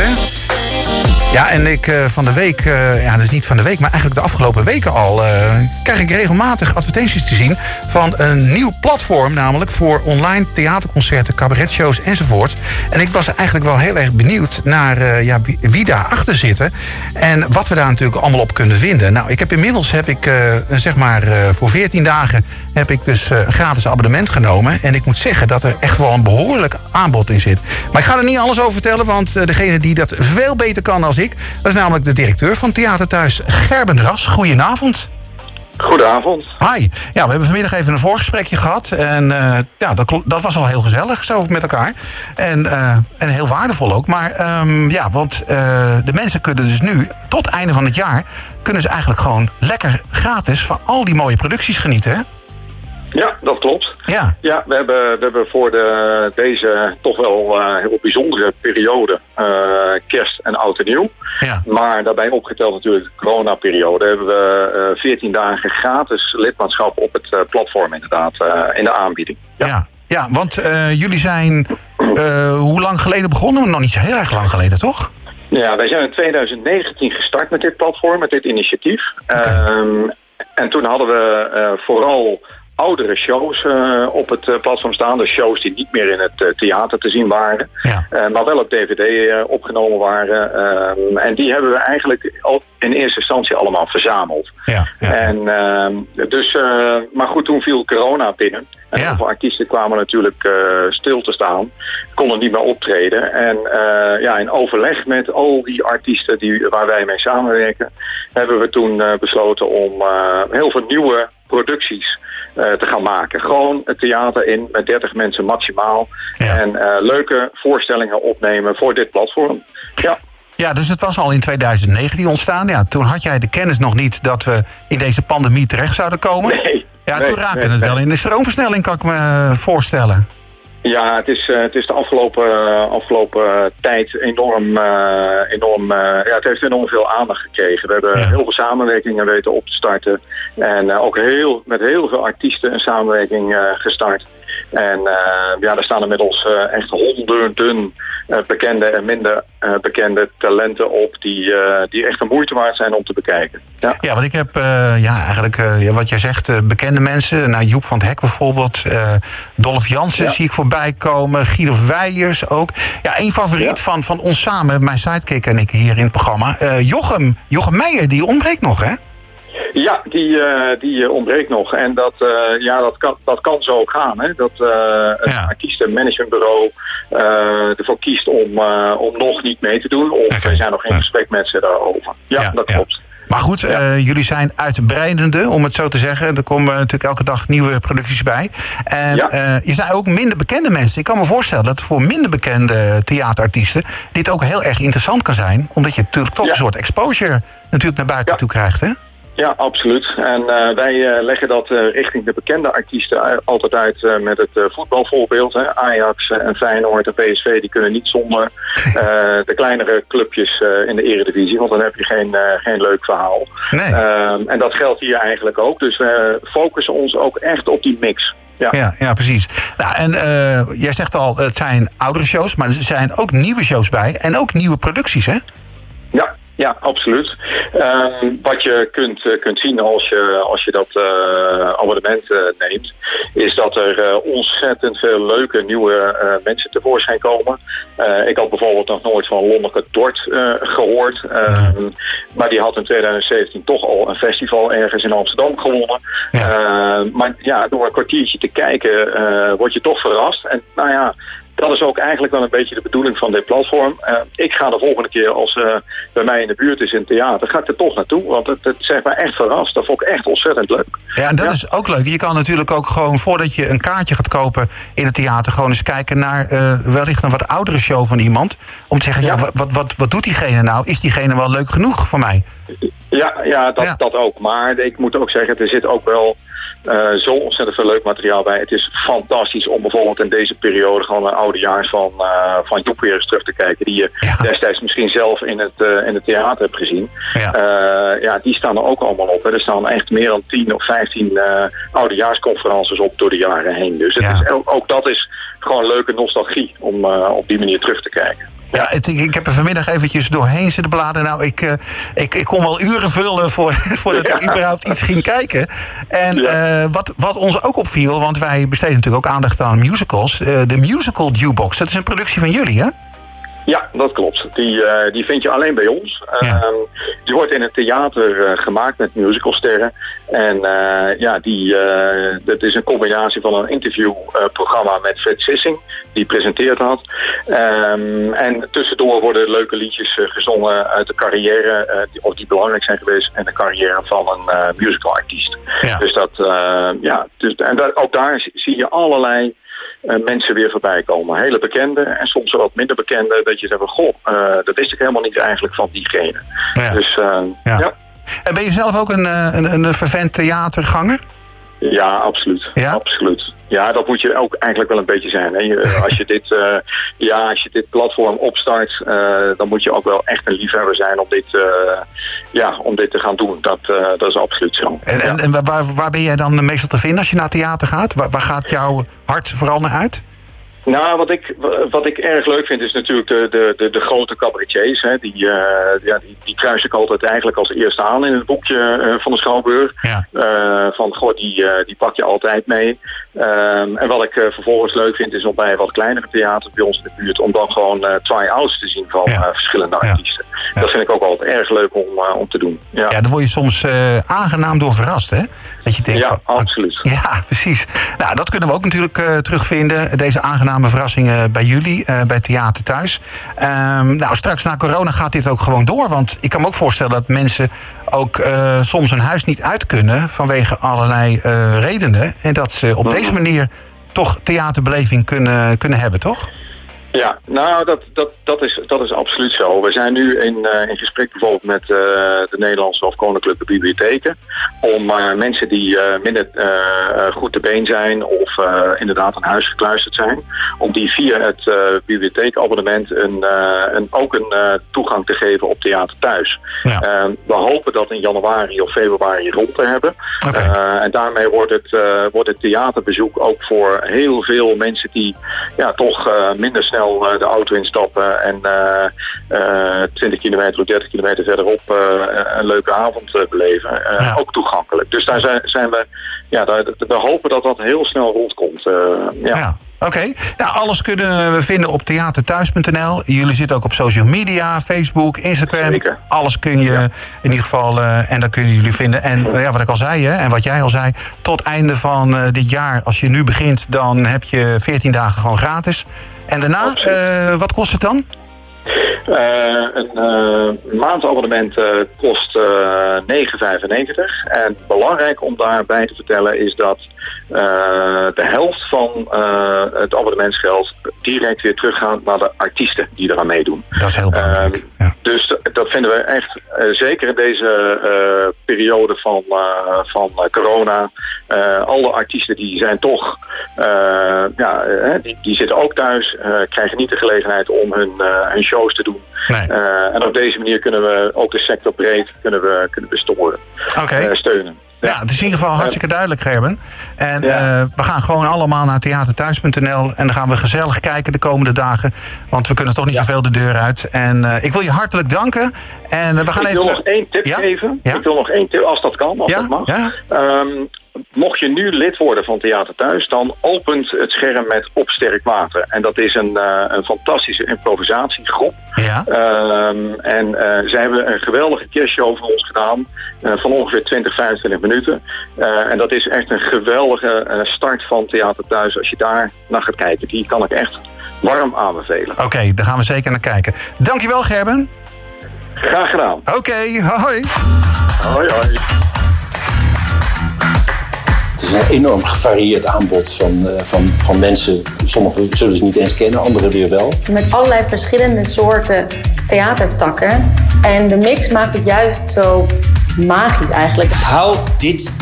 hè? Ja, en ik uh, van de week, uh, ja, dus niet van de week, maar eigenlijk de afgelopen weken al, uh, krijg ik regelmatig advertenties te zien van een nieuw platform, namelijk voor online theaterconcerten, cabaretshows enzovoorts. En ik was eigenlijk wel heel erg benieuwd naar ja, wie, wie daar achter zitten en wat we daar natuurlijk allemaal op kunnen vinden. Nou, ik heb inmiddels heb ik zeg maar voor 14 dagen heb ik dus een gratis abonnement genomen en ik moet zeggen dat er echt wel een behoorlijk aanbod in zit. Maar ik ga er niet alles over vertellen, want degene die dat veel beter kan als ik. Dat is namelijk de directeur van Theaterthuis, Gerben Ras. Goedenavond. Goedenavond. Hi. Ja, we hebben vanmiddag even een voorgesprekje gehad. En uh, ja, dat, dat, was al heel gezellig zo met elkaar. En, uh, en heel waardevol ook. Maar um, ja, want uh, de mensen kunnen dus nu, tot einde van het jaar... kunnen ze eigenlijk gewoon lekker gratis van al die mooie producties genieten, hè? Ja, dat klopt. Ja, ja we, hebben, we hebben voor de, deze toch wel uh, heel bijzondere periode, uh, kerst en oud en nieuw. Ja. Maar daarbij opgeteld natuurlijk de coronaperiode, hebben we uh, 14 dagen gratis lidmaatschap op het platform inderdaad in de aanbieding. Ja, ja, ja want jullie zijn hoe lang geleden begonnen? Nog niet zo heel erg lang geleden, toch? Ja, wij zijn in 2019 gestart met dit platform, met dit initiatief. Okay. Um, en toen hadden we vooral oudere shows uh, op het uh, platform staan. Dus shows die niet meer in het uh, theater te zien waren. Ja. maar wel op DVD opgenomen waren. Ehm, en die hebben we eigenlijk al in eerste instantie allemaal verzameld. Ja, ja. En, ehm, dus, maar goed, toen viel corona binnen. En heel veel artiesten kwamen natuurlijk stil te staan. Konden niet meer optreden. En ja, in overleg met al die artiesten die, waar wij mee samenwerken... hebben we toen besloten om heel veel nieuwe producties te gaan maken. Gewoon het theater in met 30 mensen maximaal. Ja. En uh, leuke voorstellingen opnemen voor dit platform. Ja. Ja, dus het was al in 2019 ontstaan. Ja, toen had jij de kennis nog niet dat we in deze pandemie terecht zouden komen. Nee. Ja, nee, toen raakte nee, het wel in de stroomversnelling, kan ik me voorstellen. Ja, het is, uh, het is de afgelopen, uh, afgelopen tijd enorm, enorm ja, het heeft enorm veel aandacht gekregen. We hebben Ja. heel veel samenwerkingen weten op te starten. En ook heel, met heel veel artiesten een samenwerking gestart. En ja, er staan inmiddels echt honderden bekende en minder bekende talenten op die, die echt de moeite waard zijn om te bekijken. Ja, Ja, want ik heb ja, eigenlijk wat jij zegt, bekende mensen. Nou, Joep van het Hek bijvoorbeeld. Dolph Jansen Ja. zie ik voorbij komen. Guido Weijers ook. Ja, één favoriet Ja. van, van ons samen, mijn sidekick en ik hier in het programma. Eh, Jochem, Jochem Meijer, die ontbreekt nog, hè? Ja, die, uh, die uh, ontbreekt nog. En dat, uh, ja, dat, kan, dat kan zo ook gaan. Hè? Dat een Ja. artiest en managementbureau ervoor kiest om, om nog niet mee te doen. Of we zijn nog in Ja. gesprek met ze daarover. Ja, Ja, dat klopt. Maar goed, eh, jullie zijn uitbreidende, om het zo te zeggen. Er komen natuurlijk elke dag nieuwe producties bij. En Ja. eh, je zijn ook minder bekende mensen. Ik kan me voorstellen dat voor minder bekende theaterartiesten... dit ook heel erg interessant kan zijn. Omdat je natuurlijk toch Ja. een soort exposure natuurlijk naar buiten Ja. toe krijgt, hè? Ja, absoluut. En uh, wij uh, leggen dat uh, richting de bekende artiesten altijd uit met het voetbalvoorbeeld. Hè. Ajax en Feyenoord en PSV die kunnen niet zonder de kleinere clubjes in de eredivisie. Want dan heb je geen, geen leuk verhaal. Nee. Ehm, en dat geldt hier eigenlijk ook. Dus we focussen ons ook echt op die mix. Ja. Ja, ja, precies. Nou, en jij zegt al, het zijn oudere shows, maar er zijn ook nieuwe shows bij. En ook nieuwe producties, hè? Ja, absoluut. Um, wat je kunt, uh, kunt zien als je, als je dat uh, abonnement uh, neemt, is dat er ontzettend veel leuke nieuwe mensen tevoorschijn komen. ik had bijvoorbeeld nog nooit van Lonneke Dort gehoord, um, maar die had in 2017 toch al een festival ergens in Amsterdam gewonnen. Ja. maar ja, door een kwartiertje te kijken word je toch verrast. En nou ja, dat is ook eigenlijk wel een beetje de bedoeling van dit platform. Uh, ik ga de volgende keer als uh, bij mij in de buurt is in het theater, ga ik er toch naartoe. Want het, het zegt mij echt verrast. Dat vond ik echt ontzettend leuk. Ja, en dat ja. is ook leuk. Je kan natuurlijk ook gewoon voordat je een kaartje gaat kopen in het theater, gewoon eens kijken naar uh, wellicht een wat oudere show van iemand. Om te zeggen, ja, ja wat, wat, wat doet diegene nou? Is diegene wel leuk genoeg voor mij? Ja, ja, dat, Ja. dat ook. Maar ik moet ook zeggen, er zit ook wel uh, zo ontzettend veel leuk materiaal bij. Het is fantastisch om bijvoorbeeld in deze periode gewoon een oudejaars van, uh, van Joep weer eens terug te kijken. Die je Ja. destijds misschien zelf in het, uh, in het theater hebt gezien. Ja. Ja, die staan er ook allemaal op. Hè. Er staan echt meer dan 10 of 15 uh, oudejaarsconferences op door de jaren heen. Dus het Ja. is, ook, dat is gewoon leuke nostalgie om op die manier terug te kijken. Ja, het, ik, heb er vanmiddag eventjes doorheen zitten bladeren. Nou, ik, uh, ik, ik kon wel uren vullen voor, voordat ik überhaupt iets ging kijken. En uh, wat, wat ons ook opviel, want wij besteden natuurlijk ook aandacht aan musicals. Uh, de Musical Jukebox, dat is een productie van jullie, hè? Ja, dat klopt. Die, uh, die vind je alleen bij ons. Ja. Uh, die wordt in het theater uh, gemaakt met musicalsterren. En uh, ja, die, dat is een combinatie van een interviewprogramma met Fred Sissing, die presenteerd had. Um, en tussendoor worden leuke liedjes gezongen uit de carrière, die, of die belangrijk zijn geweest, en de carrière van een musicalartiest. Ja. Dus dat, ja, dus, en dat, ook daar zie je allerlei mensen weer voorbij komen. Hele bekende en soms wat minder bekende. Dat je zegt, goh, uh, dat wist ik helemaal niet eigenlijk van diegene. Ja. Dus ja. ja. En ben je zelf ook een, een, een vervent theaterganger? Ja, absoluut. Ja? Absoluut. Ja, dat moet je ook eigenlijk wel een beetje zijn. Hè. Als, je dit, uh, ja, als je dit platform opstart, uh, dan moet je ook wel echt een liefhebber zijn om dit, uh, ja, om dit te gaan doen. Dat, dat is absoluut zo. En, ja. en, en waar, waar ben jij dan meestal te vinden als je naar theater gaat? Waar, waar gaat jouw hart vooral naar uit? Nou, wat ik, wat ik erg leuk vind is natuurlijk de, de, de, de grote cabaretiers. Hè. Die, uh, ja, die, die kruis ik altijd eigenlijk als eerste aan in het boekje uh, van de Schouwburg. Ja. Uh, van, goh, die, die pak je altijd mee. Um, en wat ik vervolgens leuk vind is om bij wat kleinere theaters bij ons in de buurt... om dan gewoon try-outs te zien van ja. verschillende artiesten. Ja. Dat vind ik ook altijd erg leuk om, om te doen. Ja, ja daar word je soms aangenaam door verrast, hè? Dat je denkt, ja, van, absoluut. Ja, precies. Nou, dat kunnen we ook natuurlijk terugvinden. Deze aangename verrassingen bij jullie, uh, bij Theater Thuis. Um, nou, straks na corona gaat dit ook gewoon door. Want ik kan me ook voorstellen dat mensen ook uh, soms hun huis niet uit kunnen vanwege allerlei uh, redenen. En dat ze op deze manier toch theaterbeleving kunnen, kunnen hebben, toch? Ja, nou, dat, dat, dat, is, dat is absoluut zo. We zijn nu in, uh, in gesprek bijvoorbeeld met uh, de Nederlandse of Koninklijke Bibliotheken. Om uh, mensen die minder goed te been zijn of inderdaad aan huis gekluisterd zijn. Om die via het bibliotheekabonnement een, een, ook een toegang te geven op theater thuis. Ja. we hopen dat in januari of februari rond te hebben. Okay. en daarmee wordt het, wordt het theaterbezoek ook voor heel veel mensen die ja, toch minder snel snel de auto instappen en uh, 20 kilometer of 30 kilometer verderop een leuke avond beleven. Ja. Ook toegankelijk. Dus daar zijn, zijn we, ja, daar, we hopen dat dat heel snel rondkomt. ja. ja. Oké, okay. nou, alles kunnen we vinden op theaterthuis.nl. Jullie zitten ook op social media, Facebook, Instagram. Zeker. Alles kun je ja. in ieder geval, uh, en dat kunnen jullie vinden. En uh, ja, wat ik al zei, hè, en wat jij al zei, tot einde van uh, dit jaar, als je nu begint, dan heb je 14 dagen gewoon gratis. En daarna, wat kost het dan? Uh, een uh, maandabonnement uh, kost 9,95. En belangrijk om daarbij te vertellen is dat de helft van het abonnementsgeld direct weer teruggaat naar de artiesten die eraan meedoen. Dat is heel belangrijk. Ja. Dus dat vinden we echt, zeker in deze periode van, van corona. alle artiesten die zijn toch, ja, die, die zitten ook thuis, krijgen niet de gelegenheid om hun, hun shows te doen Nee. En op deze manier kunnen we ook de sector breed kunnen we, kunnen we storen, okay. steunen. Ja, het is in ieder geval hartstikke duidelijk, Gerben. En ja. we gaan gewoon allemaal naar theaterthuis.nl en dan gaan we gezellig kijken de komende dagen. Want we kunnen toch niet ja. zoveel de deur uit. En ik wil je hartelijk danken. En we gaan ik even... wil nog één tip geven. Ik wil nog één tip, als dat kan, als dat mag. Um, mocht je nu lid worden van Theater Thuis, dan opent het scherm met Op Sterk Water. En dat is een, uh, een fantastische improvisatiegroep. Ja. Um, en uh, zij hebben een geweldige kerstshow voor ons gedaan. Uh, van ongeveer 20, 25 minuten. en dat is echt een geweldige start van Theater Thuis. Als je daar naar gaat kijken, die kan ik echt warm aanbevelen. Oké, okay, daar gaan we zeker naar kijken. Dankjewel Gerben. Graag gedaan. Oké, okay, hoi. Hoi, hoi. Een enorm gevarieerd aanbod van, uh, van, van mensen. Sommigen zullen ze niet eens kennen, anderen weer wel. Met allerlei verschillende soorten theatertakken. En de mix maakt het juist zo magisch eigenlijk. Hou dit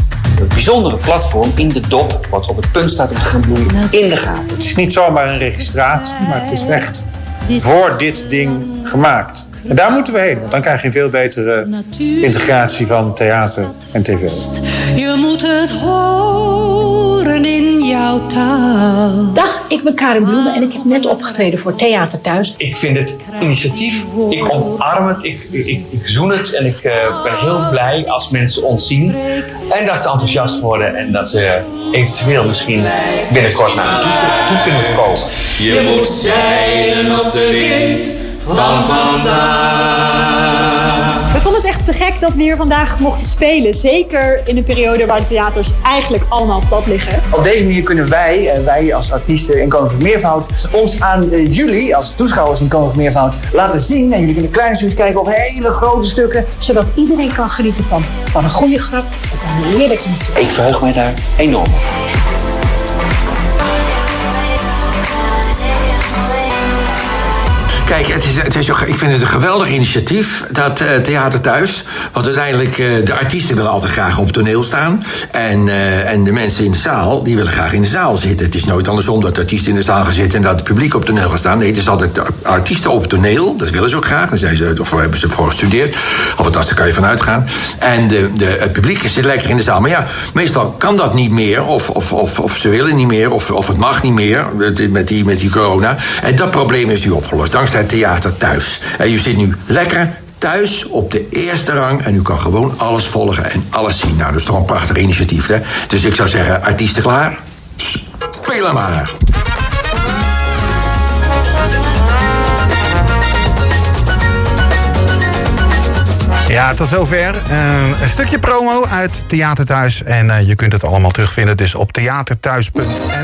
bijzondere platform in de dop, wat op het punt staat om te gaan bloeien, in de gaten. Het is niet zomaar een registratie, maar het is echt voor dit ding gemaakt. En daar moeten we heen, want dan krijg je een veel betere integratie van theater en tv. Je moet het horen. Jouw taal. Dag, ik ben Karin Bloemen en ik heb net opgetreden voor Theater Thuis. Ik vind het initiatief, ik omarm het, ik, ik, ik zoen het en ik uh, ben heel blij als mensen ons zien. En dat ze enthousiast worden en dat ze eventueel misschien binnenkort naar toe kunnen komen. Je moet zeilen op de wind van vandaag. Te gek dat we hier vandaag mochten spelen. Zeker in een periode waar de theaters eigenlijk allemaal plat liggen. Op deze manier kunnen wij, eh, wij als artiesten in Koninklijk Meervoud, ons aan eh, jullie als toeschouwers in Koninklijk Meervoud laten zien. En jullie kunnen kleine stukjes kijken of hele grote stukken. Zodat iedereen kan genieten van, van een goede grap of een heerlijk liedje. Ik verheug mij daar enorm op. Kijk, het is, het is, ik vind het een geweldig initiatief, dat uh, Theater Thuis. Want uiteindelijk, uh, de artiesten willen altijd graag op het toneel staan. En, uh, en de mensen in de zaal, die willen graag in de zaal zitten. Het is nooit andersom dat de artiesten in de zaal gaan zitten en dat het publiek op het toneel gaat staan. Nee, het is altijd de artiesten op het toneel. Dat willen ze ook graag. Daar zijn ze, of hebben ze voor gestudeerd. Althans, daar kan je vanuit gaan. En de, de, het publiek zit lekker in de zaal. Maar ja, meestal kan dat niet meer. Of, of, of, of ze willen niet meer. Of, of het mag niet meer. Met die, met die corona. En dat probleem is nu opgelost. Dankzij theater thuis. En u zit nu lekker thuis op de eerste rang en u kan gewoon alles volgen en alles zien. Nou, dat is toch een prachtig initiatief, hè? Dus ik zou zeggen, artiesten klaar? Speel hem maar! Ja, tot zover. Uh, een stukje promo uit Theater Thuis. En uh, je kunt het allemaal terugvinden dus op theaterthuis.nl.